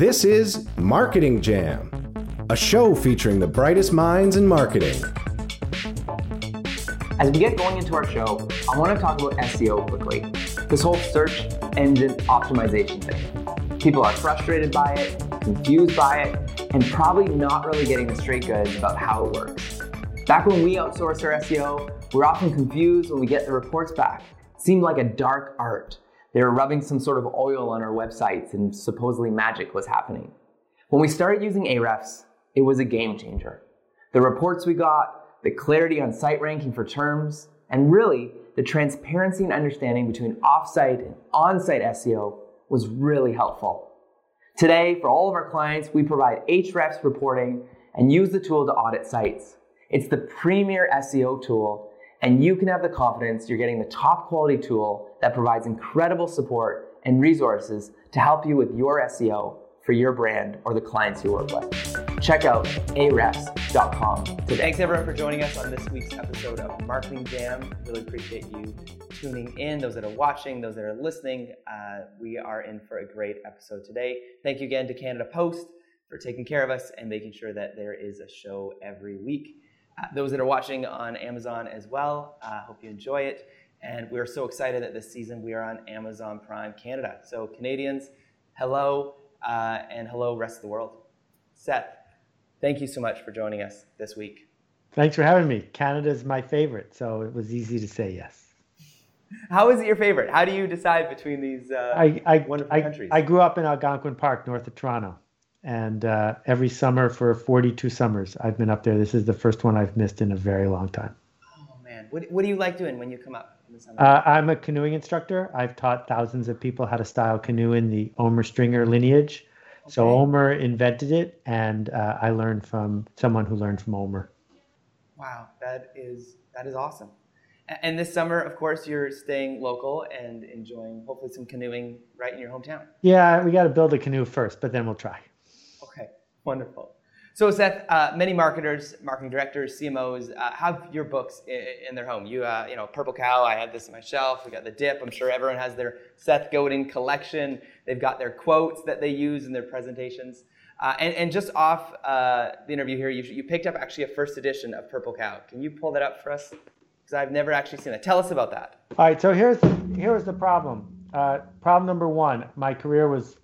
This is Marketing Jam, a show featuring the brightest minds in marketing. As we get going into our show, I want to talk about SEO quickly. This whole search engine optimization thing. People are frustrated by it, confused by it, and probably not really getting the straight goods about how it works. Back when we outsourced our SEO, we we're often confused when we get the reports back. It seemed like a dark art. They were rubbing some sort of oil on our websites and supposedly magic was happening. When we started using Ahrefs, it was a game changer. The reports we got, the clarity on site ranking for terms, and really the transparency and understanding between offsite and on-site SEO was really helpful. Today, for all of our clients, we provide Ahrefs reporting and use the tool to audit sites. It's the premier SEO tool, and you can have the confidence you're getting the top quality tool that provides incredible support and resources to help you with your SEO for your brand or the clients you work with. Check out ahrefs.com today. Thanks everyone for joining us on this week's episode of Marketing Jam. Really appreciate you tuning in. Those that are watching, those that are listening, uh, we are in for a great episode today. Thank you again to Canada Post for taking care of us and making sure that there is a show every week. Those that are watching on Amazon as well, uh, hope you enjoy it. And we're so excited that this season we are on Amazon Prime Canada. So Canadians, hello uh, and hello, rest of the world. Seth, thank you so much for joining us this week. Thanks for having me. Canada is my favorite, so it was easy to say yes. How is it your favorite? How do you decide between these uh, I, I, wonderful I, countries? I grew up in Algonquin Park, north of Toronto. And uh, every summer for 42 summers, I've been up there. This is the first one I've missed in a very long time. oh, man. What, what do you like doing when you come up in the summer? Uh, I'm a canoeing instructor. I've taught thousands of people how to style canoe in the Omer Stringer lineage. So Omer invented it, and uh, I learned from someone who learned from Omer. Wow, that is that is awesome. And this summer, of course, you're staying local and enjoying hopefully some canoeing right in your hometown. Yeah, we got to build a canoe first, but then we'll try. Wonderful. So, Seth, uh, many marketers, marketing directors, CMOs uh, have your books in, in their home. You, uh, you know, Purple Cow. I have this on my shelf. We got the Dip. I'm sure everyone has their Seth Godin collection. They've got their quotes that they use in their presentations. Uh, and, and just off uh, the interview here, you, you picked up actually a first edition of Purple Cow. Can you pull that up for us? Because I've never actually seen that. Tell us about that. All right, so here's here was the problem. Uh, problem number one: my career was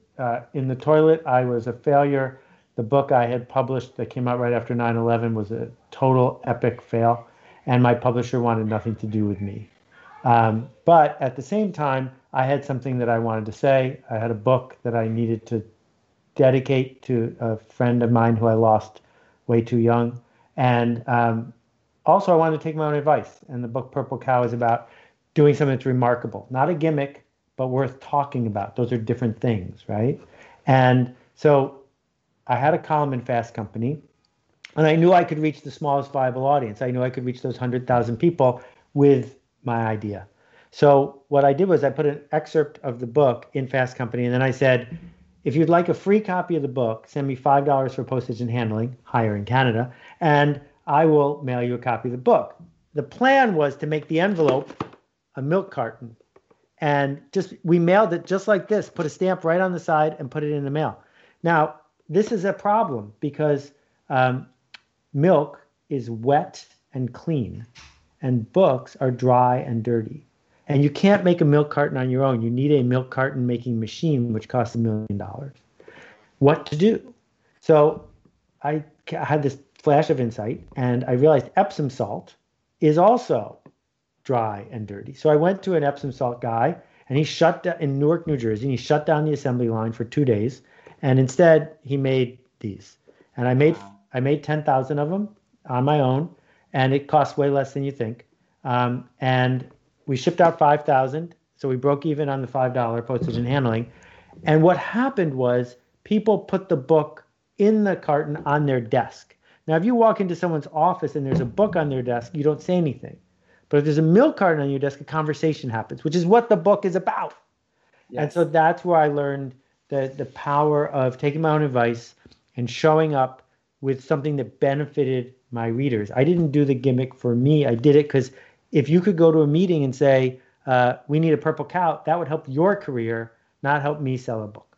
in the toilet. I was a failure. The book I had published that came out right after 9/11 was a total epic fail, and my publisher wanted nothing to do with me. Um, but at the same time, I had something that I wanted to say. I had a book that I needed to dedicate to a friend of mine who I lost way too young, and um, also I wanted to take my own advice. And the book Purple Cow is about doing something that's remarkable, not a gimmick, but worth talking about. Those are different things, right? And so I had a column in Fast Company, and I knew I could reach the smallest viable audience. I knew I could reach those 100,000 people with my idea. So what I did was I put an excerpt of the book in Fast Company, and then I said, if you'd like a free copy of the book, send me $5 for postage and handling, higher in Canada, and I will mail you a copy of the book. The plan was to make the envelope a milk carton. And just we mailed it just like this, put a stamp right on the side and put it in the mail. Now, this is a problem because um, milk is wet and clean, and books are dry and dirty. And you can't make a milk carton on your own. You need a milk carton making machine, which costs a million dollars. What to do? So I had this flash of insight, and I realized Epsom salt is also dry and dirty. So I went to an Epsom salt guy, and he shut down in Newark, New Jersey, and he shut down the assembly line for two days. And instead, he made these, and I made I made ten thousand of them on my own, and it cost way less than you think. Um, and we shipped out five thousand, so we broke even on the five dollar postage and handling. And what happened was people put the book in the carton on their desk. Now, if you walk into someone's office and there's a book on their desk, you don't say anything. But if there's a milk carton on your desk, a conversation happens, which is what the book is about. And so that's where I learned the, the power of taking my own advice and showing up with something that benefited my readers. I didn't do the gimmick for me. I did it because if you could go to a meeting and say, uh, we need a purple cow, that would help your career, not help me sell a book.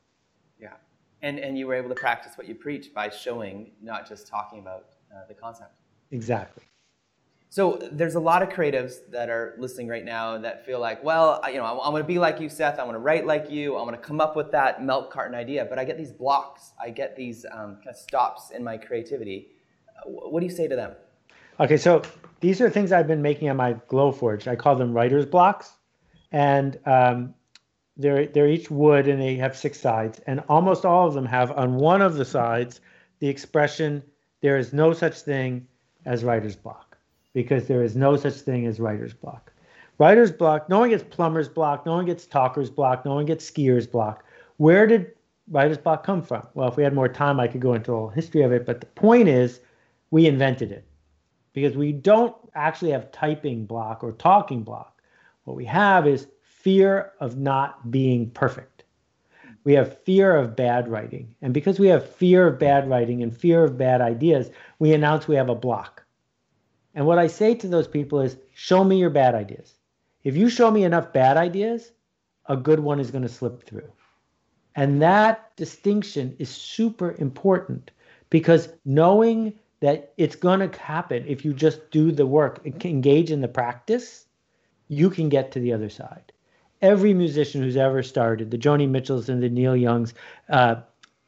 Yeah. And, and you were able to practice what you preach by showing, not just talking about uh, the concept. Exactly. So there's a lot of creatives that are listening right now that feel like, well, you know, I'm, I'm going to be like you, Seth. I'm going to write like you. I'm going to come up with that milk carton idea. But I get these blocks. I get these um, kind of stops in my creativity. Uh, what do you say to them? Okay, so these are things I've been making on my Glowforge. I call them writer's blocks, and um, they're they're each wood and they have six sides, and almost all of them have on one of the sides the expression "there is no such thing as writer's block." Because there is no such thing as writer's block. Writer's block, no one gets plumber's block, no one gets talker's block, no one gets skier's block. Where did writer's block come from? Well, if we had more time, I could go into the whole history of it, but the point is we invented it because we don't actually have typing block or talking block. What we have is fear of not being perfect. We have fear of bad writing. And because we have fear of bad writing and fear of bad ideas, we announce we have a block. And what I say to those people is show me your bad ideas. If you show me enough bad ideas, a good one is going to slip through. And that distinction is super important because knowing that it's going to happen if you just do the work, engage in the practice, you can get to the other side. Every musician who's ever started, the Joni Mitchells and the Neil Youngs, uh,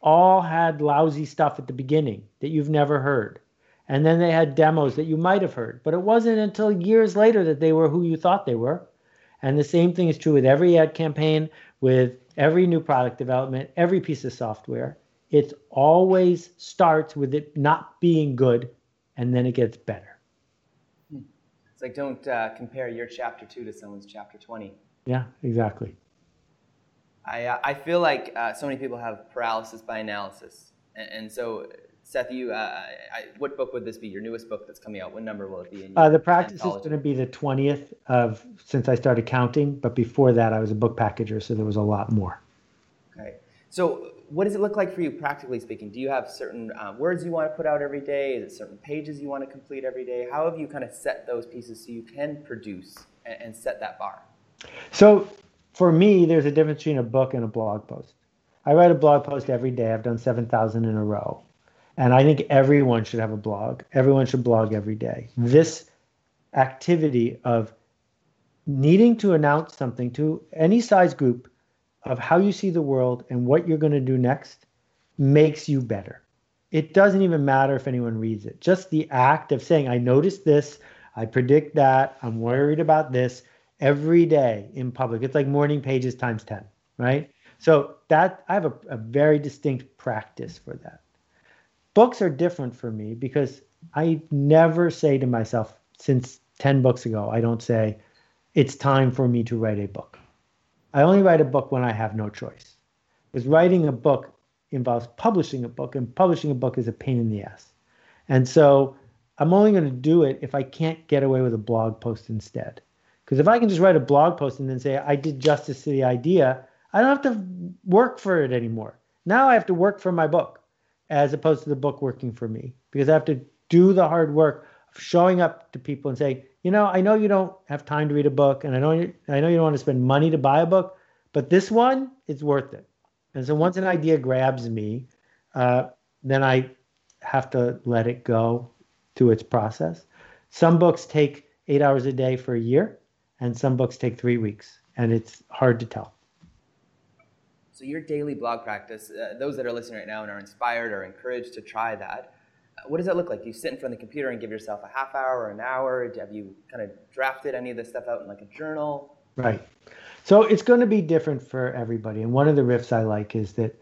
all had lousy stuff at the beginning that you've never heard. And then they had demos that you might have heard, but it wasn't until years later that they were who you thought they were. And the same thing is true with every ad campaign, with every new product development, every piece of software. It always starts with it not being good, and then it gets better. It's like don't uh, compare your chapter two to someone's chapter 20. Yeah, exactly. I, uh, I feel like uh, so many people have paralysis by analysis. And, and so Seth, you, uh, I, what book would this be? Your newest book that's coming out. What number will it be? Uh, the practice anthology? is going to be the twentieth of since I started counting. But before that, I was a book packager, so there was a lot more. Okay. So, what does it look like for you, practically speaking? Do you have certain uh, words you want to put out every day? Is it certain pages you want to complete every day? How have you kind of set those pieces so you can produce and, and set that bar? So, for me, there's a difference between a book and a blog post. I write a blog post every day. I've done seven thousand in a row and I think everyone should have a blog. Everyone should blog every day. This activity of needing to announce something to any size group of how you see the world and what you're going to do next makes you better. It doesn't even matter if anyone reads it. Just the act of saying, I noticed this, I predict that, I'm worried about this every day in public. It's like morning pages times 10, right? So that I have a, a very distinct practice for that books are different for me because I never say to myself, since 10 books ago, I don't say, it's time for me to write a book. I only write a book when I have no choice. Because writing a book involves publishing a book, and publishing a book is a pain in the ass. And so I'm only going to do it if I can't get away with a blog post instead. Because if I can just write a blog post and then say, I did justice to the idea, I don't have to work for it anymore. Now I have to work for my book as opposed to the book working for me because I have to do the hard work of showing up to people and saying, you know, I know you don't have time to read a book, and I know you, I know you don't want to spend money to buy a book, but this one is worth it. And so once an idea grabs me, uh, then I have to let it go through its process. Some books take eight hours a day for a year, and some books take three weeks, and it's hard to tell. So your daily blog practice, uh, those that are listening right now and are inspired or encouraged to try that, uh, what does that look like? Do you sit in front of the computer and give yourself a half hour or an hour? Have you kind of drafted any of this stuff out in like a journal? Right. So it's going to be different for everybody. And one of the riffs I like is that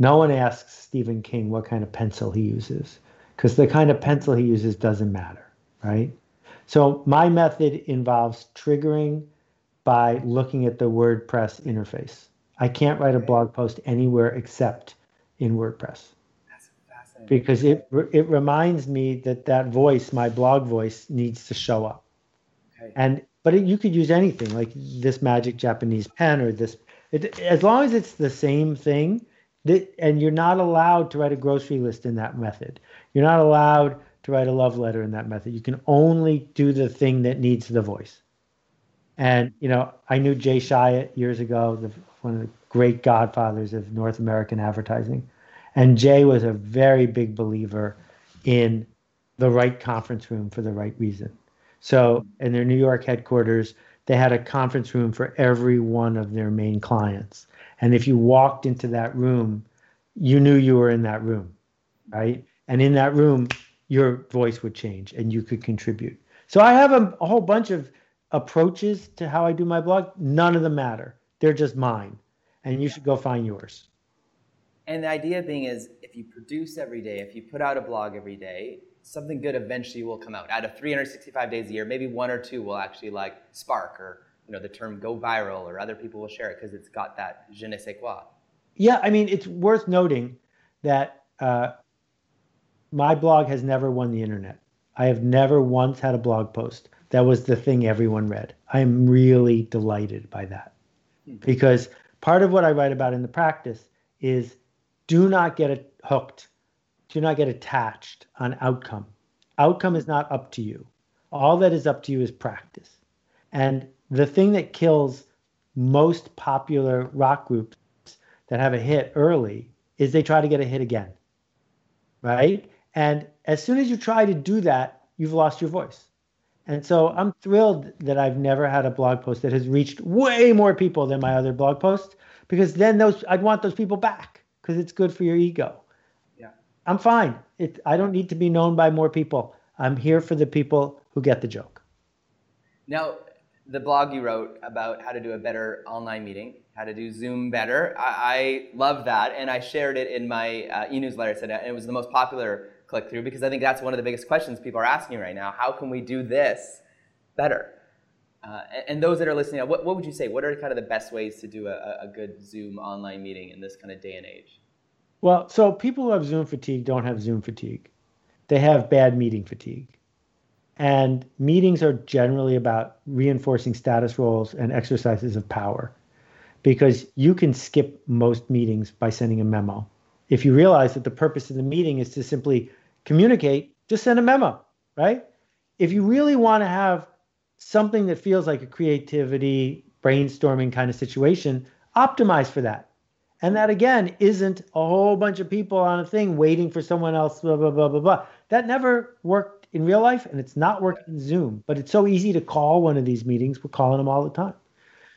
no one asks Stephen King what kind of pencil he uses because the kind of pencil he uses doesn't matter, right? So my method involves triggering by looking at the WordPress interface. I can't write a blog post anywhere except in WordPress. Because it it reminds me that that voice, my blog voice, needs to show up. Okay. And but it, you could use anything like this magic Japanese pen or this. It, as long as it's the same thing, that, and you're not allowed to write a grocery list in that method. You're not allowed to write a love letter in that method. You can only do the thing that needs the voice. And you know, I knew Jay Chiat years ago, the, one of the great godfathers of North American advertising, And Jay was a very big believer in the right conference room for the right reason. So, in their New York headquarters, they had a conference room for every one of their main clients. And if you walked into that room, you knew you were in that room, right? And in that room, your voice would change and you could contribute. So I have a, a whole bunch of approaches to how I do my blog. None of them matter. They're just mine. And you should go find yours. And the idea being is if you produce every day, if you put out a blog every day, something good eventually will come out. Out of 365 days a year, maybe one or two will actually like spark or you know the term go viral or other people will share it because it's got that je ne sais quoi. Yeah, I mean it's worth noting that uh, my blog has never won the internet. I have never once had a blog post that was the thing everyone read. I am really delighted by that. Because part of what I write about in the practice is do not get hooked, do not get attached on outcome. Outcome is not up to you. All that is up to you is practice. And the thing that kills most popular rock groups that have a hit early is they try to get a hit again. Right? And as soon as you try to do that, you've lost your voice. And so I'm thrilled that I've never had a blog post that has reached way more people than my other blog posts because then those I'd want those people back because it's good for your ego. Yeah. I'm fine. It, I don't need to be known by more people. I'm here for the people who get the joke. Now, the blog you wrote about how to do a better online meeting, how to do Zoom better, I, I love that. And I shared it in my uh, e newsletter today, and it was the most popular click through because I think that's one of the biggest questions people are asking right now. How can we do this better? Uh, and, those that are listening, what, what would you say? What are kind of the best ways to do a, a good Zoom online meeting in this kind of day and age? Well, so people who have Zoom fatigue don't have Zoom fatigue. They have bad meeting fatigue. And meetings are generally about reinforcing status roles and exercises of power because you can skip most meetings by sending a memo if you realize that the purpose of the meeting is to simply communicate, just send a memo, right? If you really want to have something that feels like a creativity, brainstorming kind of situation, optimize for that. And that again isn't a whole bunch of people on a thing waiting for someone else, blah, blah, blah, blah, blah. That never worked in real life and it's not working in Zoom, but it's so easy to call one of these meetings. We're calling them all the time.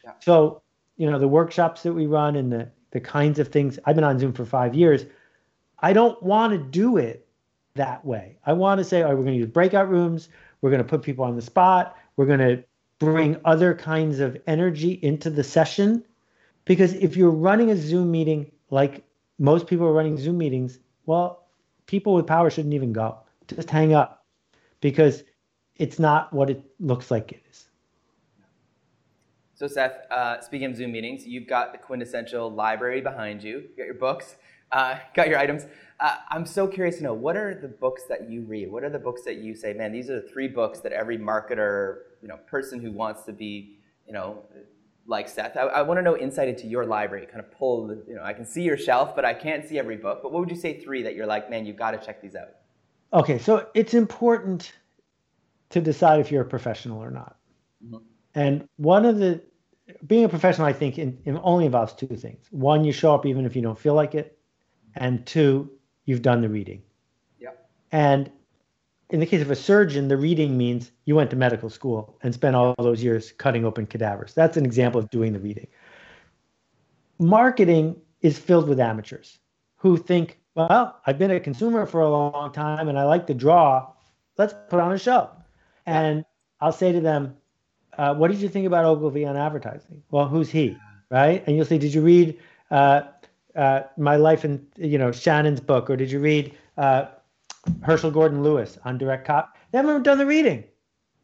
Yeah. So, you know, the workshops that we run and the the kinds of things I've been on Zoom for five years. I don't want to do it that way. I want to say, all right, we're going to use breakout rooms. We're going to put people on the spot. We're going to bring other kinds of energy into the session. Because if you're running a Zoom meeting like most people are running Zoom meetings, well, people with power shouldn't even go. Just hang up because it's not what it looks like it is. So, Seth, uh, speaking of Zoom meetings, you've got the quintessential library behind you. You got your books, uh, got your items. Uh, I'm so curious to know what are the books that you read? What are the books that you say, man, these are the three books that every marketer, you know, person who wants to be, you know, like Seth. I, I want to know insight into your library. Kind of pull, the, you know, I can see your shelf, but I can't see every book. But what would you say three that you're like, man, you've got to check these out? Okay, so it's important to decide if you're a professional or not. Mm-hmm. And one of the being a professional, I think, in, in only involves two things. One, you show up even if you don't feel like it, and two, you've done the reading. Yeah. And in the case of a surgeon, the reading means you went to medical school and spent all those years cutting open cadavers. That's an example of doing the reading. Marketing is filled with amateurs who think, well, I've been a consumer for a long time and I like to draw. Let's put on a show. And I'll say to them, uh, what did you think about Ogilvy on advertising? Well, who's he, right? And you'll say, did you read uh, uh, My Life in, you know, Shannon's book, or did you read uh, Herschel Gordon Lewis on direct cop? They haven't done the reading,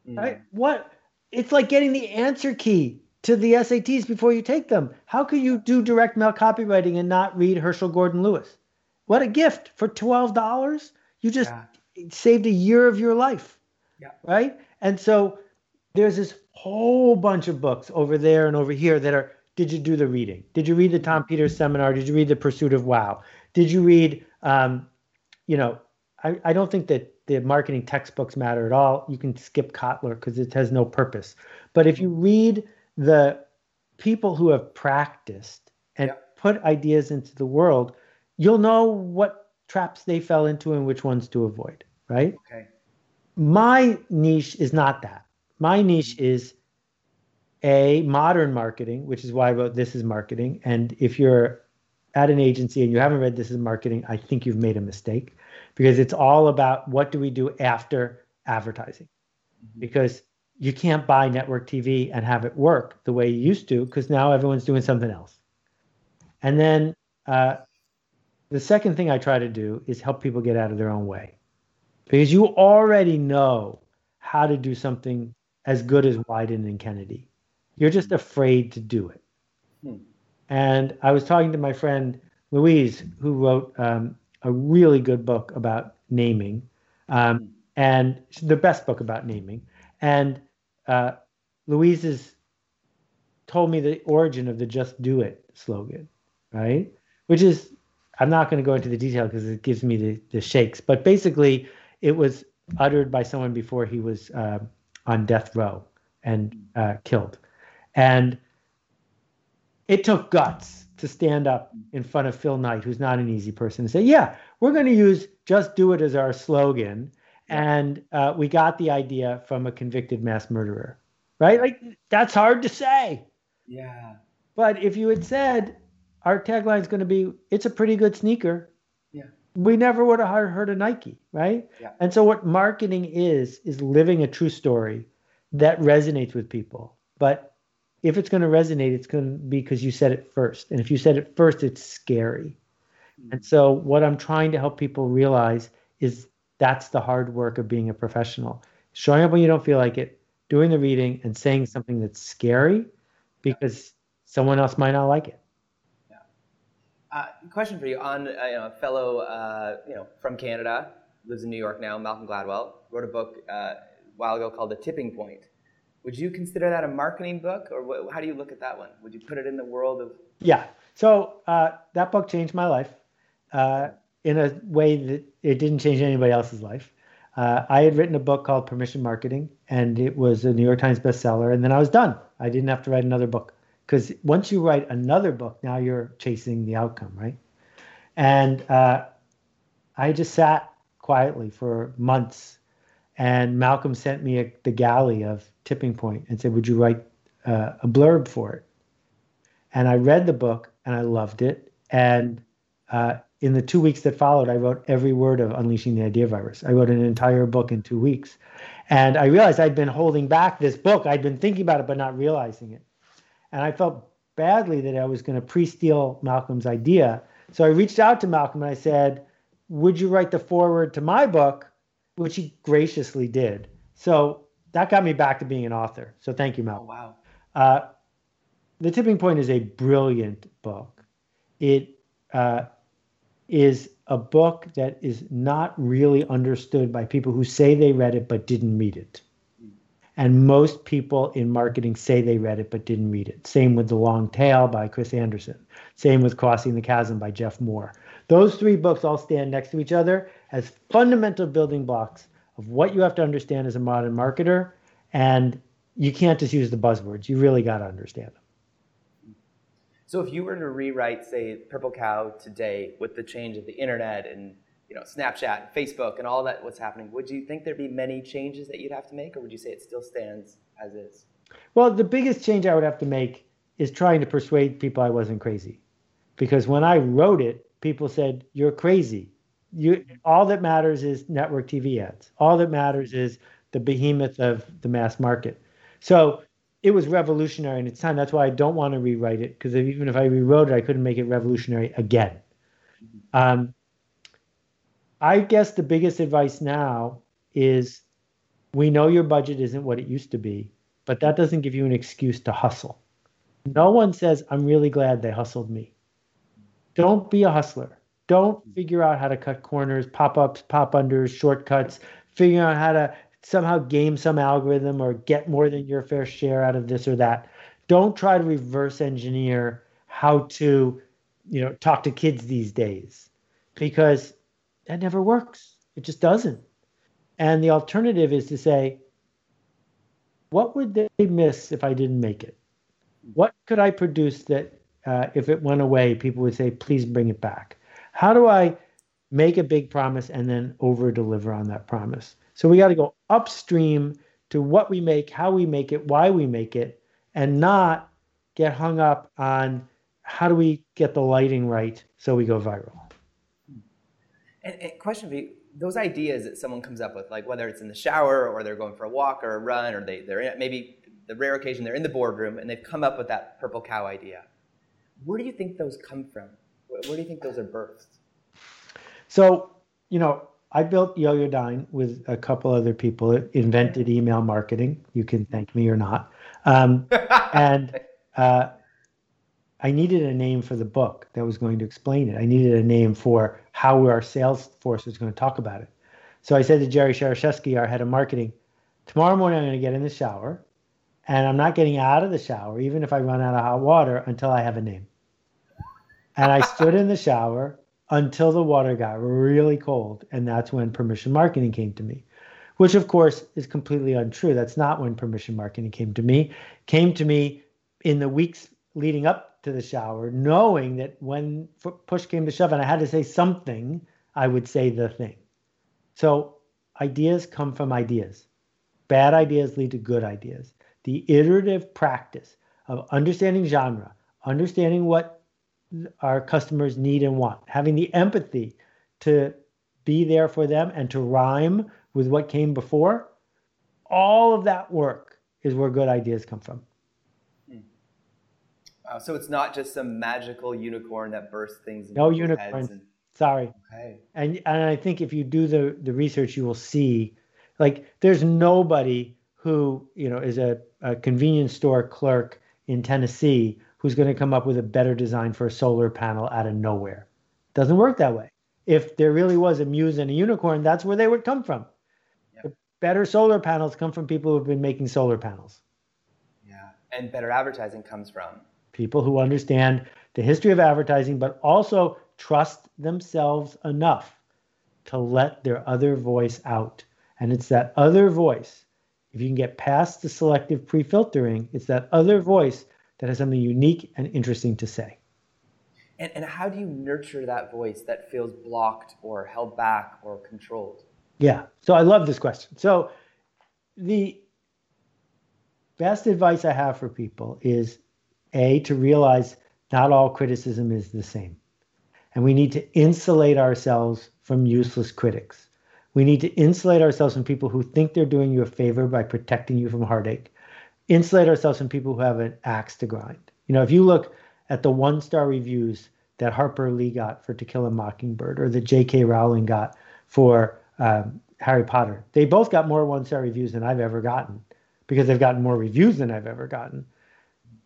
mm. right? What? It's like getting the answer key to the SATs before you take them. How can you do direct mail copywriting and not read Herschel Gordon Lewis? What a gift for twelve dollars! You just yeah. saved a year of your life, yeah. right? And so there's this whole bunch of books over there and over here that are did you do the reading did you read the tom peters seminar did you read the pursuit of wow did you read um, you know I, I don't think that the marketing textbooks matter at all you can skip kotler because it has no purpose but if you read the people who have practiced and put ideas into the world you'll know what traps they fell into and which ones to avoid, right? Okay. My niche is not that. My niche is a modern marketing, which is why I wrote This is Marketing. And if you're at an agency and you haven't read This is Marketing, I think you've made a mistake because it's all about what do we do after advertising. Mm-hmm. Because you can't buy network TV and have it work the way you used to because now everyone's doing something else. And then uh, the second thing I try to do is help people get out of their own way because you already know how to do something as good as Wieden and Kennedy. You're just afraid to do it. Hmm. And I was talking to my friend Louise, who wrote um, a really good book about naming, um, hmm. and the best book about naming. And uh, Louise has told me the origin of the "Just Do It" slogan, right? Which is, I'm not going to go into the detail because it gives me the, the shakes. But basically, it was uttered by someone before he was uh, on death row and uh, killed. And it took guts to stand up in front of Phil Knight, who's not an easy person, and say, Yeah, we're going to use just do it as our slogan. And uh, we got the idea from a convicted mass murderer, right? Like, that's hard to say. Yeah. But if you had said, our tagline is going to be, it's a pretty good sneaker. We never would have heard of Nike, right? Yeah. And so what marketing is, is living a true story that resonates with people. But if it's going to resonate, it's going to be because you said it first. And if you said it first, it's scary. Mm-hmm. And so, what I'm trying to help people realize is that's the hard work of being a professional. Showing up when you don't feel like it, doing the reading, and saying something that's scary because someone else might not like it. Uh, question for you on uh, you know, a fellow uh, you know from Canada lives in New York now, Malcolm Gladwell wrote a book uh, a while ago called The Tipping Point would you consider that a marketing book, or what, how do you look at that one? Would you put it in the world of? Yeah. So uh, that book changed my life uh, in a way that it didn't change anybody else's life. Uh, I had written a book called Permission Marketing, and it was a New York Times bestseller. And then I was done. I didn't have to write another book because once you write another book, now you're chasing the outcome, right? And uh, I just sat quietly for months and Malcolm sent me a, the galley of Tipping Point and said, Would you write uh, a blurb for it? And I read the book and I loved it. And uh, in the two weeks that followed, I wrote every word of Unleashing the Idea Virus. I wrote an entire book in two weeks. And I realized I'd been holding back this book. I'd been thinking about it, but not realizing it. And I felt badly that I was going to pre steal Malcolm's idea. So I reached out to Malcolm and I said, Would you write the foreword to my book? which he graciously did. So that got me back to being an author. So thank you, Mel. Oh, wow. Uh, the Tipping Point is a brilliant book. It uh, is a book that is not really understood by people who say they read it but didn't read it. And most people in marketing say they read it but didn't read it. Same with The Long Tail by Chris Anderson. Same with Crossing the Chasm by Jeff Moore. Those three books all stand next to each other as fundamental building blocks of what you have to understand as a modern marketer. And you can't just use the buzzwords. You really got to understand them. So if you were to rewrite, say, Purple Cow today with the change of the internet and you know Snapchat and Facebook and all that what's happening, would you think there'd be many changes that you'd have to make, or would you say it still stands as is? Well, the biggest change I would have to make is trying to persuade people I wasn't crazy, because when I wrote it, people said you're crazy you all that matters is network TV ads. All that matters is the behemoth of the mass market. So it was revolutionary in its time. That's why I don't want to rewrite it because even if I rewrote it, I couldn't make it revolutionary again. Um, I guess the biggest advice now is we know your budget isn't what it used to be, but that doesn't give you an excuse to hustle. No one says, I'm really glad they hustled me. Don't be a hustler. Don't figure out how to cut corners, pop ups, pop unders, shortcuts, figuring out how to somehow game some algorithm or get more than your fair share out of this or that. Don't try to reverse engineer how to, you know, talk to kids these days because that never works. It just doesn't. And the alternative is to say, what would they miss if I didn't make it? What could I produce that uh, if it went away, people would say, please bring it back? How do I make a big promise and then over deliver on that promise? So we got to go upstream to what we make, how we make it, why we make it, and not get hung up on how do we get the lighting right so we go viral. And, and question for you: Those ideas that someone comes up with, like whether it's in the shower or they're going for a walk or a run, or they, they're in, maybe the rare occasion they're in the boardroom and they've come up with that purple cow idea. Where do you think those come from? Where, where do you think those are birthed? So, you know, I built Yoyodyne with a couple other people. It invented email marketing. You can thank me or not. Um, and uh, I needed a name for the book that was going to explain it. I needed a name for how our sales force was going to talk about it. So I said to Jerry Shereshewsky, our head of marketing, tomorrow morning I'm going to get in the shower and I'm not getting out of the shower, even if I run out of hot water, until I have a name. And I stood in the shower until the water got really cold. And that's when permission marketing came to me, which of course is completely untrue. That's not when permission marketing came to me. Came to me in the weeks leading up to the shower, knowing that when push came to shove and I had to say something, I would say the thing. So ideas come from ideas. Bad ideas lead to good ideas the iterative practice of understanding genre, understanding what our customers need and want, having the empathy to be there for them and to rhyme with what came before, all of that work is where good ideas come from. Wow, so it's not just some magical unicorn that bursts things. No unicorn. And... Sorry. Okay. And and I think if you do the the research, you will see, like, there's nobody who you know is a, a convenience store clerk in Tennessee who's going to come up with a better design for a solar panel out of nowhere. Doesn't work that way. If there really was a muse and a unicorn, that's where they would come from. Yep. The better solar panels come from people who've been making solar panels. Yeah, and better advertising comes from people who understand the history of advertising, but also trust themselves enough to let their other voice out. And it's that other voice if you can get past the selective pre-filtering, it's that other voice that has something unique and interesting to say. And, and how do you nurture that voice that feels blocked or held back or controlled? Yeah, so I love this question. So the best advice I have for people is A, to realize not all criticism is the same. And we need to insulate ourselves from useless critics. We need to insulate ourselves from people who think they're doing you a favor by protecting you from heartache. Insulate ourselves from people who have an axe to grind. You know, if you look at the one star reviews that Harper Lee got for To Kill a Mockingbird or that J.K. Rowling got for um, Harry Potter, they both got more one star reviews than I've ever gotten because they've gotten more reviews than I've ever gotten.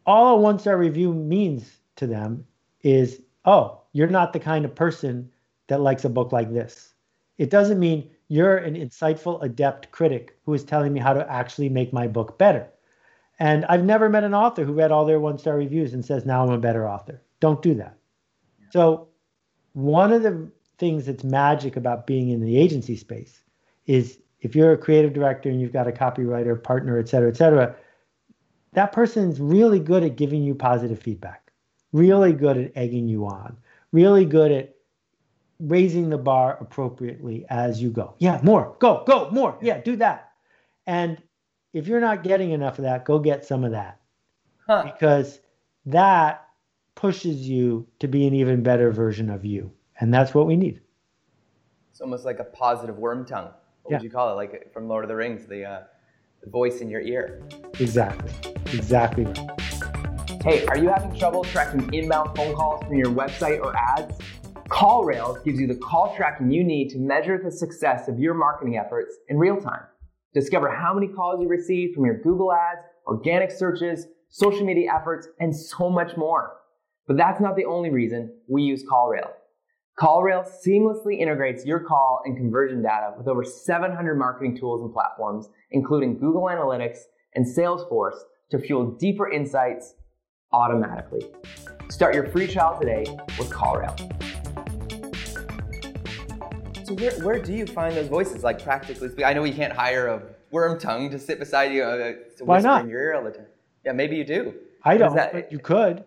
All a one star review means to them is, oh, you're not the kind of person that likes a book like this. It doesn't mean you're an insightful, adept critic who is telling me how to actually make my book better. And I've never met an author who read all their one star reviews and says, now I'm a better author. Don't do that. Yeah. So, one of the things that's magic about being in the agency space is if you're a creative director and you've got a copywriter, partner, et cetera, et cetera, that person's really good at giving you positive feedback, really good at egging you on, really good at raising the bar appropriately as you go. Yeah, more, go, go, more. Yeah, do that. And if you're not getting enough of that, go get some of that. Huh. Because that pushes you to be an even better version of you. And that's what we need. It's almost like a positive Wormtongue. What yeah. would you call it? Like from Lord of the Rings, the, uh, the voice in your ear. Exactly. Exactly. Hey, are you having trouble tracking inbound phone calls from your website or ads? CallRails gives you the call tracking you need to measure the success of your marketing efforts in real time. Discover how many calls you received from your Google ads, organic searches, social media efforts, and so much more. But that's not the only reason we use CallRails. CallRail seamlessly integrates your call and conversion data with over 700 marketing tools and platforms, including Google Analytics and Salesforce to fuel deeper insights automatically. Start your free trial today with CallRail. So where, where do you find those voices? Like practically speaking, I know you can't hire a Wormtongue to sit beside you uh, to Why not? in your ear all the time. Yeah, maybe you do. I don't, that, but you could.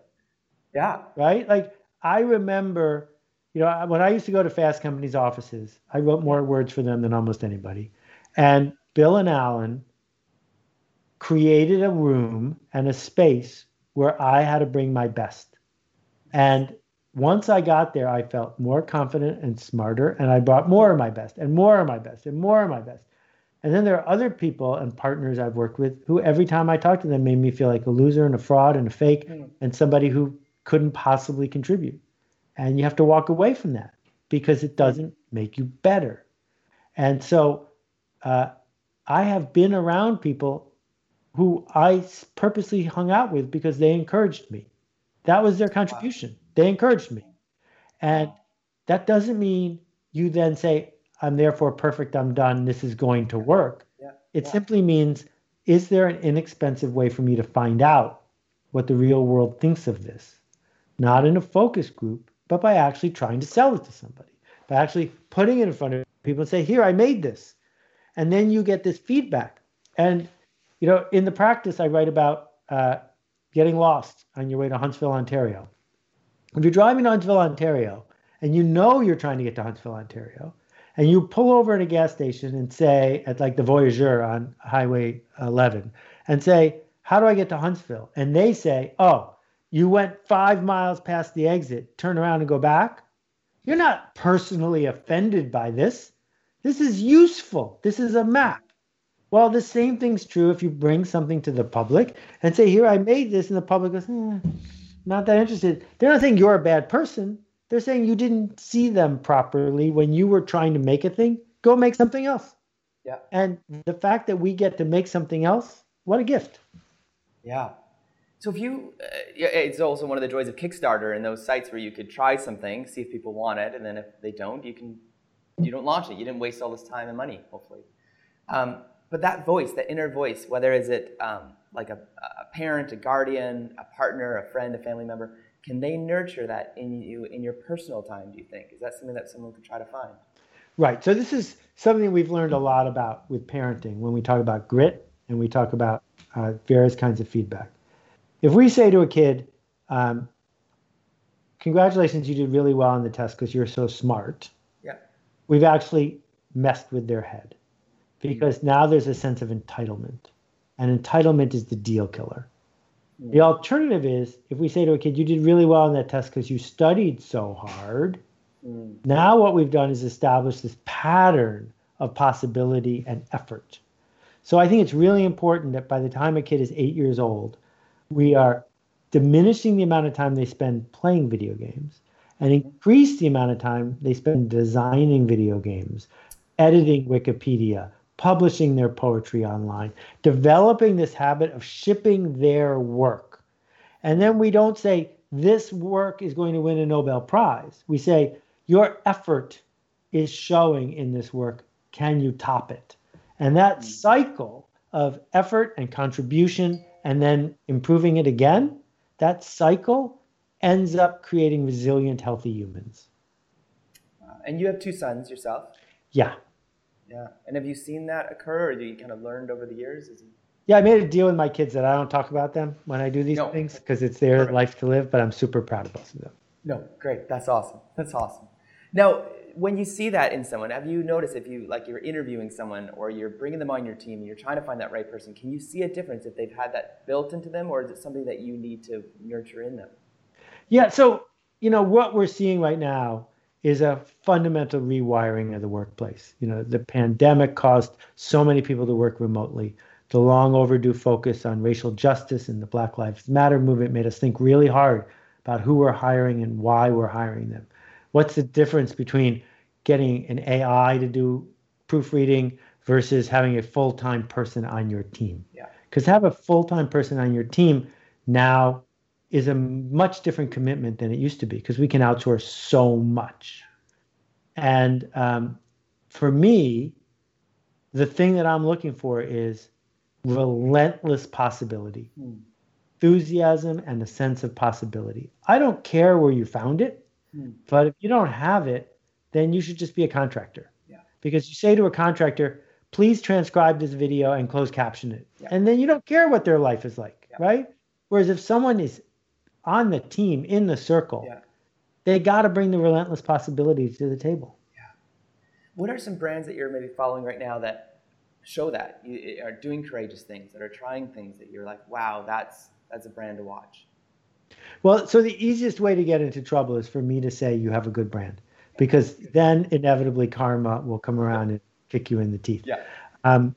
Yeah. Right? Like I remember you know, when I used to go to Fast Company's offices, I wrote more words for them than almost anybody. And Bill and Alan created a room and a space where I had to bring my best. And once I got there, I felt more confident and smarter, and I brought more of my best and more of my best and more of my best. And then there are other people and partners I've worked with who every time I talked to them made me feel like a loser and a fraud and a fake mm. and somebody who couldn't possibly contribute. And you have to walk away from that because it doesn't make you better. And so uh, I have been around people who I purposely hung out with because they encouraged me. That was their contribution. Wow. They encouraged me. And that doesn't mean you then say, I'm therefore perfect, I'm done, this is going to work. Yeah. It yeah. simply means, is there an inexpensive way for me to find out what the real world thinks of this? Not in a focus group, but by actually trying to sell it to somebody, by actually putting it in front of people and say, Here, I made this. And then you get this feedback. And, you know, in the practice, I write about uh, getting lost on your way to Huntsville, Ontario. If you're driving to Huntsville, Ontario, and you know you're trying to get to Huntsville, Ontario, and you pull over at a gas station and say, at like the Voyageur on Highway 11, and say, How do I get to Huntsville? And they say, Oh, you went five miles past the exit, turn around and go back. You're not personally offended by this. This is useful. This is a map. Well, the same thing's true if you bring something to the public and say, Here, I made this, and the public goes, eh, Not that interested. They're not saying you're a bad person. They're saying you didn't see them properly when you were trying to make a thing. Go make something else. Yeah. And the fact that we get to make something else, what a gift. Yeah. So if you, uh, it's also one of the joys of Kickstarter and those sites where you could try something, see if people want it, and then if they don't, you can, you don't launch it. You didn't waste all this time and money, hopefully. Um, but that voice, that inner voice, whether is it um, like a, a parent, a guardian, a partner, a friend, a family member, can they nurture that in you in your personal time, do you think? Is that something that someone could try to find? Right. So this is something we've learned a lot about with parenting when we talk about grit and we talk about uh, various kinds of feedback. If we say to a kid, um, congratulations, you did really well on the test because you're so smart. Yeah. We've actually messed with their head because now there's a sense of entitlement. And entitlement is the deal killer. The alternative is if we say to a kid, you did really well on that test because you studied so hard. Mm. Now, what we've done is establish this pattern of possibility and effort. So, I think it's really important that by the time a kid is eight years old, we are diminishing the amount of time they spend playing video games and increase the amount of time they spend designing video games, editing Wikipedia, publishing their poetry online, developing this habit of shipping their work. And then we don't say, this work is going to win a Nobel Prize. We say, your effort is showing in this work. Can you top it? And that hmm. cycle of effort and contribution and then improving it again, that cycle ends up creating resilient, healthy humans. And you have two sons yourself? Yeah. Yeah. And have you seen that occur, or have you kind of learned over the years? It... Yeah, I made a deal with my kids that I don't talk about them when I do these no. things because it's their Perfect. life to live. But I'm super proud of both of them. No, great. That's awesome. That's awesome. Now, when you see that in someone, have you noticed if you like you're interviewing someone or you're bringing them on your team and you're trying to find that right person, can you see a difference if they've had that built into them, or is it something that you need to nurture in them? Yeah. So you know what we're seeing right now is a fundamental rewiring of the workplace. You know, the pandemic caused so many people to work remotely. The long overdue focus on racial justice and the Black Lives Matter movement made us think really hard about who we're hiring and why we're hiring them. What's the difference between getting an AI to do proofreading versus having a full-time person on your team? Yeah. Because have a full-time person on your team now is a much different commitment than it used to be because we can outsource so much. And um, for me, the thing that I'm looking for is relentless possibility, mm. enthusiasm, and a sense of possibility. I don't care where you found it, mm. but if you don't have it, then you should just be a contractor. Yeah. Because you say to a contractor, please transcribe this video and close caption it. Yeah. And then you don't care what their life is like, yeah. right? Whereas if someone is on the team in the circle, yeah. they got to bring the relentless possibilities to the table. Yeah. What are some brands that you're maybe following right now that show that you are doing courageous things, that are trying things that you're like, wow, that's that's a brand to watch? Well, so the easiest way to get into trouble is for me to say you have a good brand, because then inevitably karma will come around and kick you in the teeth. Yeah. Um,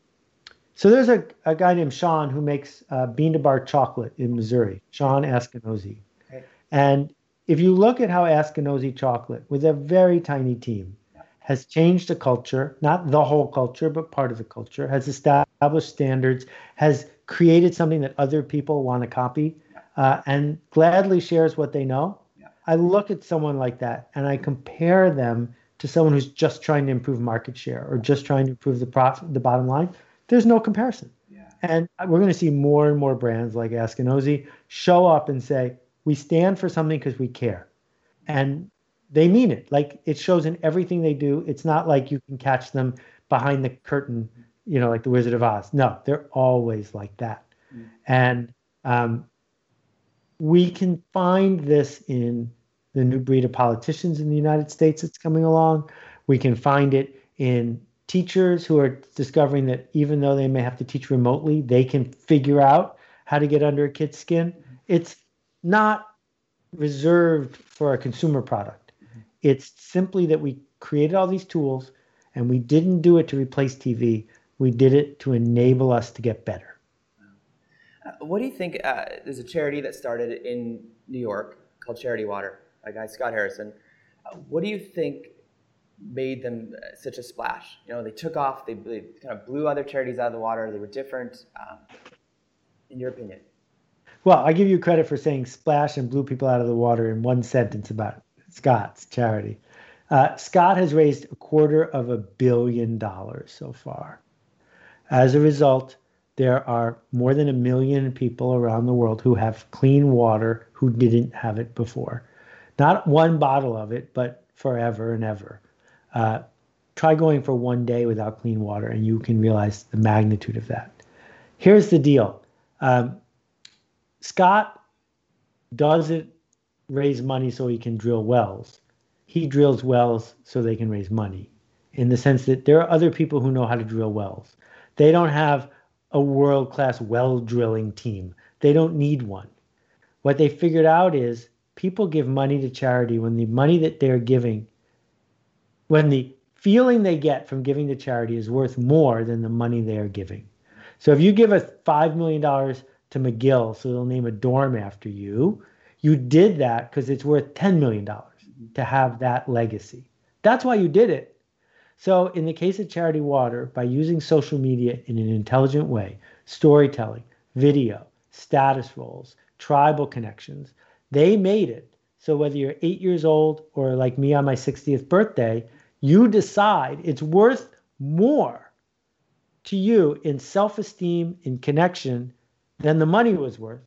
so there's a, a guy named Shawn who makes uh, bean to bar chocolate in Missouri, Shawn Askinosie. Okay. And if you look at how Askinosie chocolate, with a very tiny team, has changed the culture, not the whole culture, but part of the culture, has established standards, has created something that other people want to copy, uh, and gladly shares what they know. Yeah. I look at someone like that and I compare them to someone who's just trying to improve market share or just trying to improve the profit, the bottom line there's no comparison. Yeah. And we're going to see more and more brands like Askinosie show up and say, we stand for something because we care. And they mean it. Like it shows in everything they do. It's not like you can catch them behind the curtain, you know, like the Wizard of Oz. No, they're always like that. Mm. And um, we can find this in the new breed of politicians in the United States that's coming along. We can find it in teachers who are discovering that even though they may have to teach remotely, they can figure out how to get under a kid's skin. It's not reserved for a consumer product. It's simply that we created all these tools and we didn't do it to replace TV. We did it to enable us to get better. Uh, what do you think? Uh, there's a charity that started in New York called Charity Water, a guy, Scott Harrison. Uh, what do you think made them uh, such a splash. You know, they took off, they, they kind of blew other charities out of the water. They were different. Um, in your opinion? Well, I give you credit for saying splash and blew people out of the water in one sentence about Scott's charity. Uh, Scott has raised a quarter of a billion dollars so far. As a result, there are more than a million people around the world who have clean water who didn't have it before. Not one bottle of it, but forever and ever. Uh, try going for one day without clean water, and you can realize the magnitude of that. Here's the deal um, Scott doesn't raise money so he can drill wells. He drills wells so they can raise money, in the sense that there are other people who know how to drill wells. They don't have a world class well drilling team, they don't need one. What they figured out is people give money to charity when the money that they're giving when the feeling they get from giving to charity is worth more than the money they are giving. So if you give a $5 million to McGill so they'll name a dorm after you, you did that because it's worth $10 million to have that legacy. That's why you did it. So in the case of Charity Water, by using social media in an intelligent way, storytelling, video, status roles, tribal connections, they made it so whether you're eight years old or like me on my 60th birthday, you decide it's worth more to you in self esteem, in connection, than the money was worth.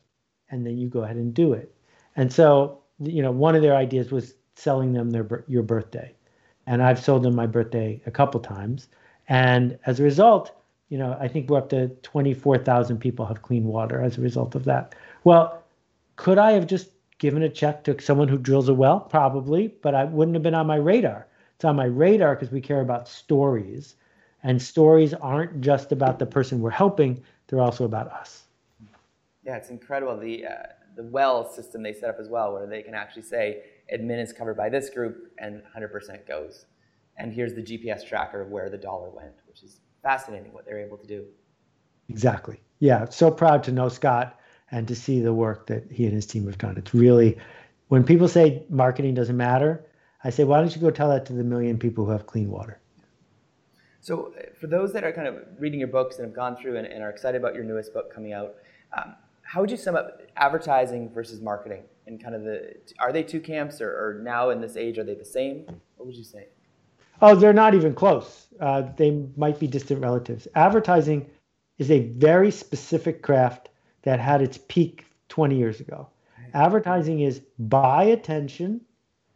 And then you go ahead and do it. And so, you know, one of their ideas was selling them their your birthday. And I've sold them my birthday a couple times. And as a result, you know, I think we're up to 24,000 people have clean water as a result of that. Well, could I have just given a check to someone who drills a well? Probably, but I wouldn't have been on my radar. It's on my radar because we care about stories. And stories aren't just about the person we're helping, they're also about us. Yeah, it's incredible. The, uh, the well system they set up as well, where they can actually say, admin is covered by this group and 100% goes. And here's the GPS tracker of where the dollar went, which is fascinating what they're able to do. Exactly. Yeah, so proud to know Scott and to see the work that he and his team have done. It's really, when people say marketing doesn't matter, I say, why don't you go tell that to the million people who have clean water? So, uh, for those that are kind of reading your books and have gone through and, and are excited about your newest book coming out, um, how would you sum up advertising versus marketing and kind of the are they two camps or, or, now in this age are they the same? What would you say? Oh, they're not even close. Uh, they might be distant relatives. Advertising is a very specific craft that had its peak 20 years ago. Advertising is buy attention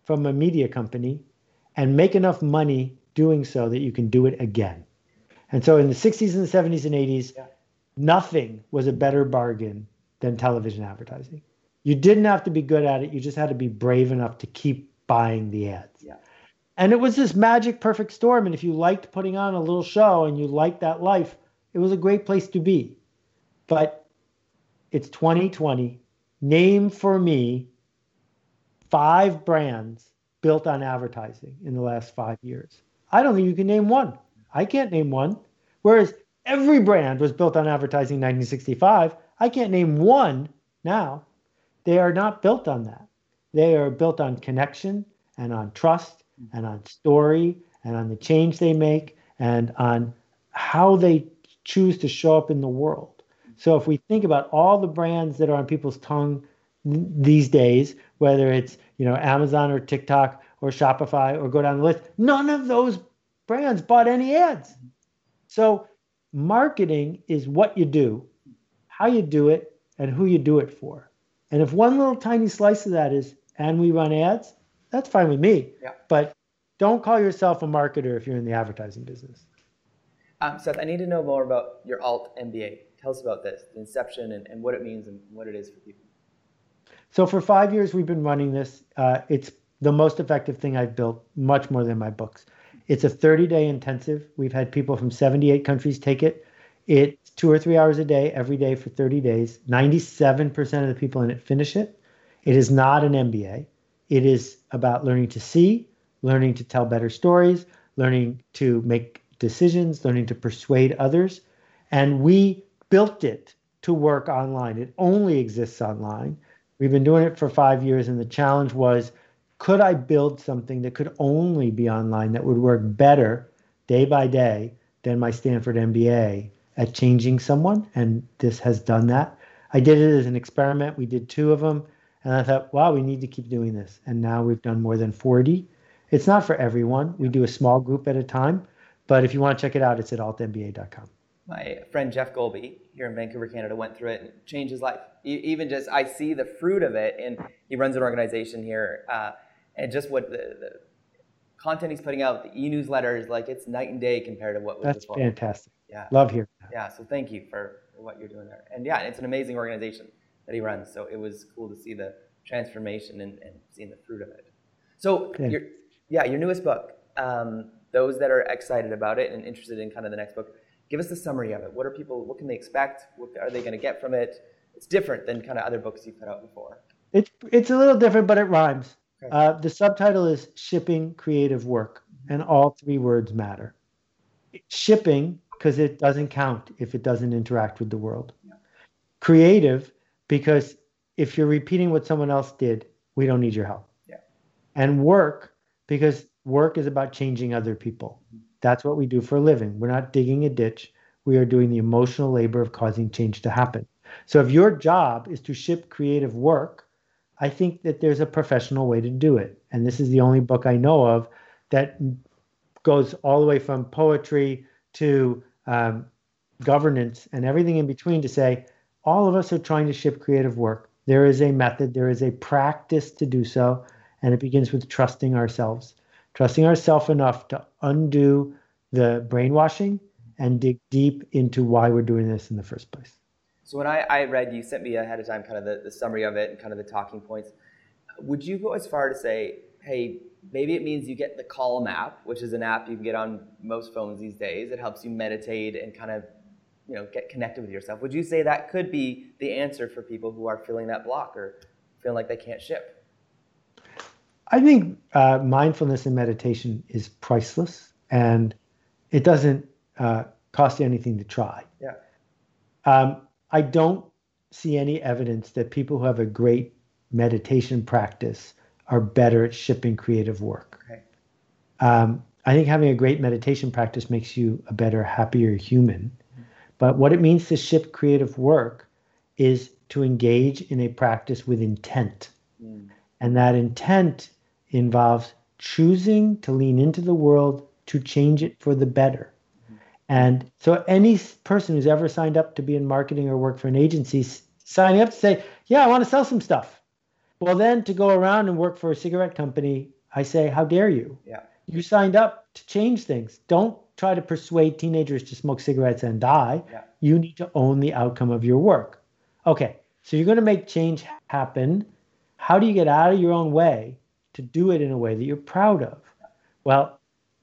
from a media company and make enough money doing so that you can do it again. And so in the 60s and the 70s and 80s, yeah. nothing was a better bargain than television advertising. You didn't have to be good at it, you just had to be brave enough to keep buying the ads. Yeah. And it was this magic perfect storm. And if you liked putting on a little show and you liked that life, it was a great place to be. But it's 2020. Name for me five brands built on advertising in the last five years. I don't think you can name one. I can't name one. Whereas every brand was built on advertising in 1965. I can't name one now. They are not built on that. They are built on connection and on trust and on story and on the change they make and on how they choose to show up in the world. So if we think about all the brands that are on people's tongue these days, whether it's you know Amazon or TikTok or Shopify or go down the list, none of those brands bought any ads. So marketing is what you do, how you do it, and who you do it for. And if one little tiny slice of that is and we run ads, that's fine with me. Yeah. But don't call yourself a marketer if you're in the advertising business. Um, Seth, I need to know more about your alt MBA. Tell us about this, the inception and, and what it means and what it is for people. So for five years we've been running this. Uh, it's the most effective thing I've built, much more than my books. It's a 30-day intensive. We've had people from 78 countries take it. It's two or three hours a day, every day for 30 days. 97% of the people in it finish it. It is not an MBA. It is about learning to see, learning to tell better stories, learning to make decisions, learning to persuade others. And we built it to work online. It only exists online. We've been doing it for five years, and the challenge was could I build something that could only be online that would work better day by day than my Stanford MBA at changing someone? And this has done that. I did it as an experiment. We did two of them. And I thought, wow, we need to keep doing this. And now we've done more than 40. It's not for everyone. We do a small group at a time. But if you want to check it out, it's at altmba.com. My friend Jeff Golby here in Vancouver, Canada, went through it and changed his life. Even just, I see the fruit of it. And he runs an organization here. Uh, and just what the, the, content he's putting out, the e-newsletters, like it's night and day compared to what was That's before. fantastic. Yeah. Love hearing that. Yeah, so thank you for what you're doing there. And yeah, it's an amazing organization that he runs. So it was cool to see the transformation and, and seeing the fruit of it. So Yeah. your, yeah, your newest book. Um, those that are excited about it and interested in kind of the next book, give us the summary of it. What are people? What can they expect? What are they going to get from it? It's different than kind of other books you've put out before. It's it's a little different, but it rhymes. Okay. Uh, the subtitle is "Shipping Creative Work," and all three words matter. Shipping because it doesn't count if it doesn't interact with the world. Creative because if you're repeating what someone else did, we don't need your help. Yeah. And work because work is about changing other people. That's what we do for a living. We're not digging a ditch. We are doing the emotional labor of causing change to happen. So if your job is to ship creative work, I think that there's a professional way to do it. And this is the only book I know of that goes all the way from poetry to um, governance and everything in between to say all of us are trying to ship creative work. There is a method, there is a practice to do so, and it begins with trusting ourselves, trusting ourselves enough to undo the brainwashing and dig deep into why we're doing this in the first place. So when I, I read, you sent me ahead of time kind of the, the summary of it and kind of the talking points. Would you go as far to say, hey, maybe it means you get the Calm app, which is an app you can get on most phones these days. It helps you meditate and kind of, you know, get connected with yourself. Would you say that could be the answer for people who are feeling that block or feeling like they can't ship? I think uh, mindfulness and meditation is priceless, and it doesn't uh, cost you anything to try. Yeah. Um, I don't see any evidence that people who have a great meditation practice are better at shipping creative work. Okay. Um, I think having a great meditation practice makes you a better, happier human. But what it means to ship creative work is to engage in a practice with intent. And that intent involves choosing to lean into the world to change it for the better. And so, any person who's ever signed up to be in marketing or work for an agency, signing up to say, Yeah, I want to sell some stuff. Well, then to go around and work for a cigarette company, I say, How dare you? Yeah. You signed up to change things. Don't try to persuade teenagers to smoke cigarettes and die. Yeah. You need to own the outcome of your work. Okay, so you're going to make change happen. How do you get out of your own way to do it in a way that you're proud of. Well,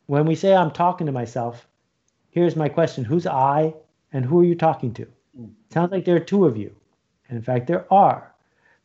when we say I'm talking to myself, here's my question Who's I and who are you talking to? Mm. Sounds like there are two of you. And in fact, there are.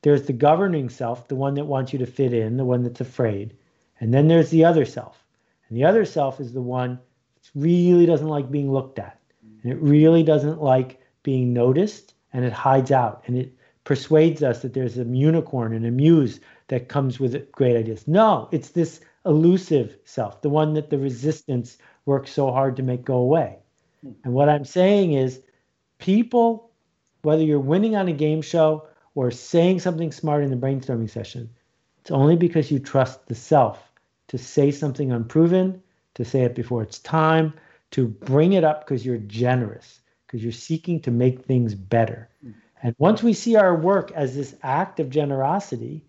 There's the governing self, the one that wants you to fit in, the one that's afraid. And then there's the other self. And the other self is the one that really doesn't like being looked at. And it really doesn't like being noticed and it hides out and it persuades us that there's a unicorn and a muse that comes with great ideas. No, it's this elusive self, the one that the resistance works so hard to make go away. Hmm. And what I'm saying is, people, whether you're winning on a game show or saying something smart in the brainstorming session, it's only because you trust the self to say something unproven, to say it before it's time, to bring it up because you're generous, because you're seeking to make things better. Hmm. And once we see our work as this act of generosity,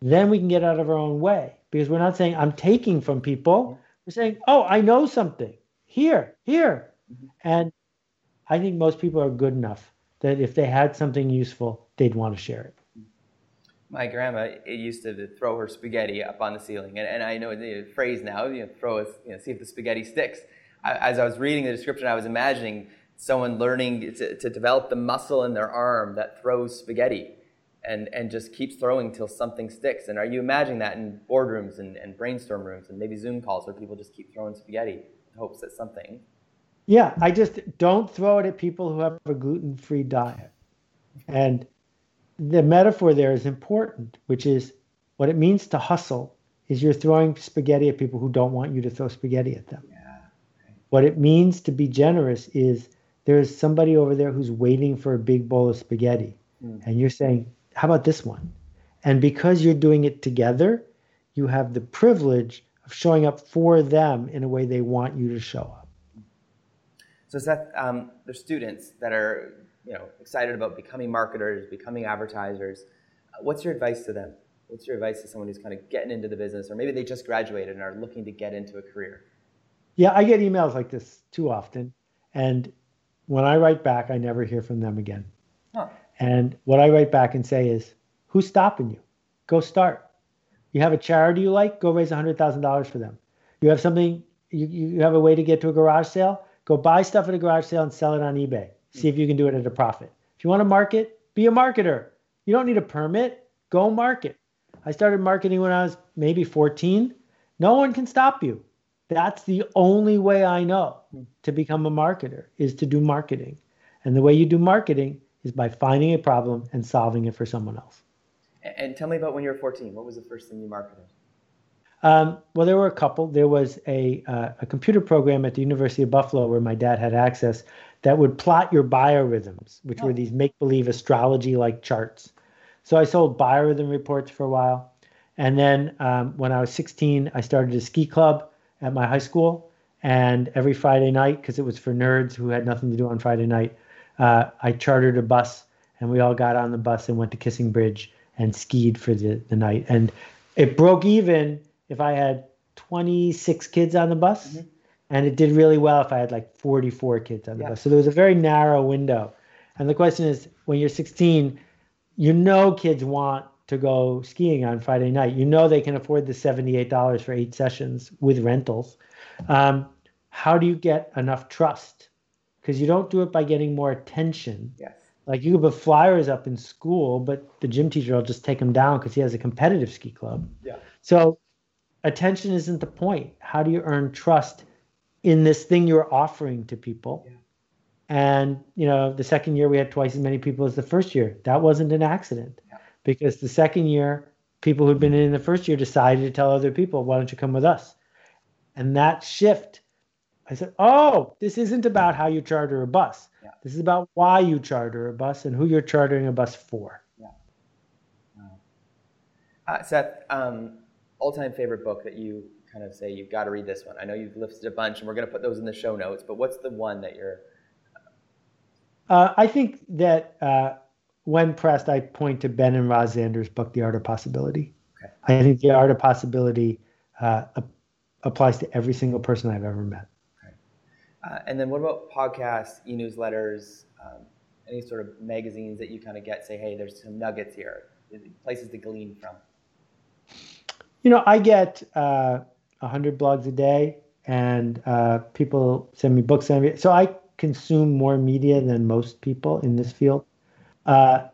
then we can get out of our own way because we're not saying, I'm taking from people. We're saying, oh, I know something. Here, here. Mm-hmm. And I think most people are good enough that if they had something useful, they'd want to share it. My grandma used to throw her spaghetti up on the ceiling, and, and I know the phrase now, you know, throw it, you know, see if the spaghetti sticks. I, as I was reading the description, I was imagining someone learning to, to develop the muscle in their arm that throws spaghetti and, and just keeps throwing till something sticks. And are you imagining that in boardrooms and, and brainstorm rooms and maybe Zoom calls where people just keep throwing spaghetti in hopes that something? Yeah, I just don't throw it at people who have a gluten free diet. And the metaphor there is important, which is what it means to hustle is you're throwing spaghetti at people who don't want you to throw spaghetti at them. Yeah. What it means to be generous is there's somebody over there who's waiting for a big bowl of spaghetti. Mm. And you're saying, how about this one? And because you're doing it together, you have the privilege of showing up for them in a way they want you to show up. So Seth, um, there's students that are you know excited about becoming marketers, becoming advertisers. What's your advice to them? What's your advice to someone who's kind of getting into the business, or maybe they just graduated and are looking to get into a career? Yeah, I get emails like this too often, and when I write back, I never hear from them again. Huh. And what I write back and say is, who's stopping you? Go start. You have a charity you like, go raise $100,000 for them. You have something, you, you have a way to get to a garage sale, go buy stuff at a garage sale and sell it on eBay. See if you can do it at a profit. If you want to market, be a marketer. You don't need a permit, go market. I started marketing when I was maybe 14. No one can stop you. That's the only way I know to become a marketer is to do marketing. And the way you do marketing is by finding a problem and solving it for someone else. And tell me about when you were 14. What was the first thing you marketed? Um, well, there were a couple. There was a, uh, a computer program at the University of Buffalo where my dad had access that would plot your biorhythms, which oh. were these make believe astrology like charts. So I sold biorhythm reports for a while. And then um, when I was 16, I started a ski club at my high school. And every Friday night, because it was for nerds who had nothing to do on Friday night, uh, I chartered a bus and we all got on the bus and went to Kissing Bridge and skied for the, the night. And it broke even if I had 26 kids on the bus. Mm-hmm. And it did really well if I had like 44 kids on the yeah. bus. So there was a very narrow window. And the question is when you're 16, you know kids want to go skiing on Friday night. You know they can afford the $78 for eight sessions with rentals. Um, how do you get enough trust? Because you don't do it by getting more attention. Yes. Like you could put flyers up in school, but the gym teacher will just take them down because he has a competitive ski club. Yeah. So attention isn't the point. How do you earn trust in this thing you're offering to people? Yeah. And you know, the second year we had twice as many people as the first year. That wasn't an accident because the second year, people who'd been in the first year decided to tell other people, why don't you come with us? And that shift, I said, oh, this isn't about how you charter a bus. Yeah. This is about why you charter a bus and who you're chartering a bus for. Yeah. Uh, Seth, um, all-time favorite book that you kind of say you've got to read this one. I know you've listed a bunch, and we're going to put those in the show notes. But what's the one that you're? Uh, I think that uh, when pressed, I point to Ben and Roz Zander's book, The Art of Possibility. Okay. I think The Art of Possibility uh, applies to every single person I've ever met. Okay. Uh, and then what about podcasts, e-newsletters, um, any sort of magazines that you kind of get, say, hey, there's some nuggets here, places to glean from? You know, I get uh, 100 blogs a day, and uh, people send me books. So I consume more media than most people in this field. Uh,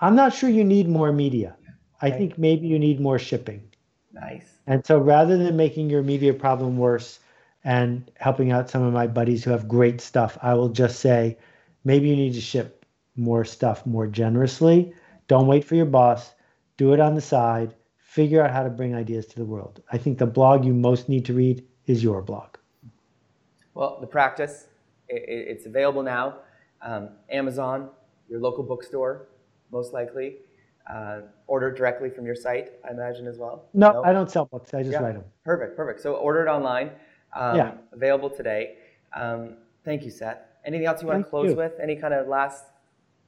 I'm not sure you need more media. I think maybe you need more shipping. Nice. And so rather than making your media problem worse and helping out some of my buddies who have great stuff, I will just say maybe you need to ship more stuff more generously. Don't wait for your boss. Do it on the side. Figure out how to bring ideas to the world. I think the blog you most need to read is your blog. Well, the practice, it's available now. Um, Amazon, your local bookstore, most likely. Uh, order directly from your site, I imagine as well. No, no? I don't sell books. I just yeah. write them. Perfect, perfect. So order it online. Um, yeah. Available today. Um, thank you, Seth. Anything else you want thank to close you. with? Any kind of last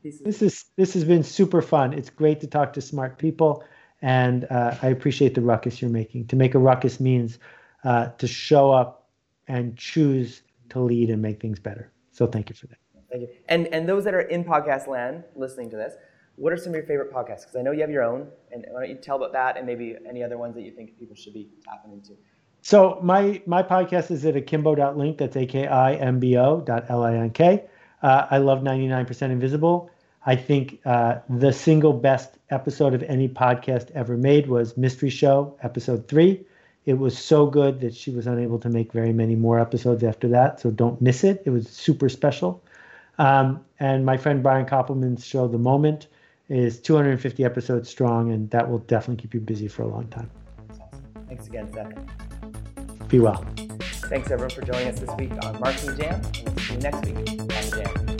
pieces? This is this has been super fun. It's great to talk to smart people, and uh, I appreciate the ruckus you're making. To make a ruckus means uh, to show up and choose to lead and make things better. So thank you for that. Thank you. And and those that are in podcast land listening to this, what are some of your favorite podcasts? Because I know you have your own, and why don't you tell about that and maybe any other ones that you think people should be tapping into? So my my podcast is at akimbo.link. That's a k i m b o dot l i n k. Uh, I love 99% Invisible. I think uh, the single best episode of any podcast ever made was Mystery Show, episode three. It was so good that she was unable to make very many more episodes after that. So don't miss it. It was super special. Um, and my friend Brian Koppelman's show, The Moment, is 250 episodes strong, and that will definitely keep you busy for a long time. Thanks again, Seth. Be well. Thanks everyone for joining us this week on Marketing Jam. And we'll see you next week on the Jam.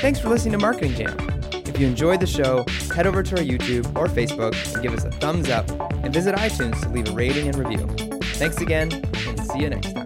Thanks for listening to Marketing Jam. If you enjoyed the show, head over to our YouTube or Facebook and give us a thumbs up, and visit iTunes to leave a rating and review. Thanks again, and see you next time.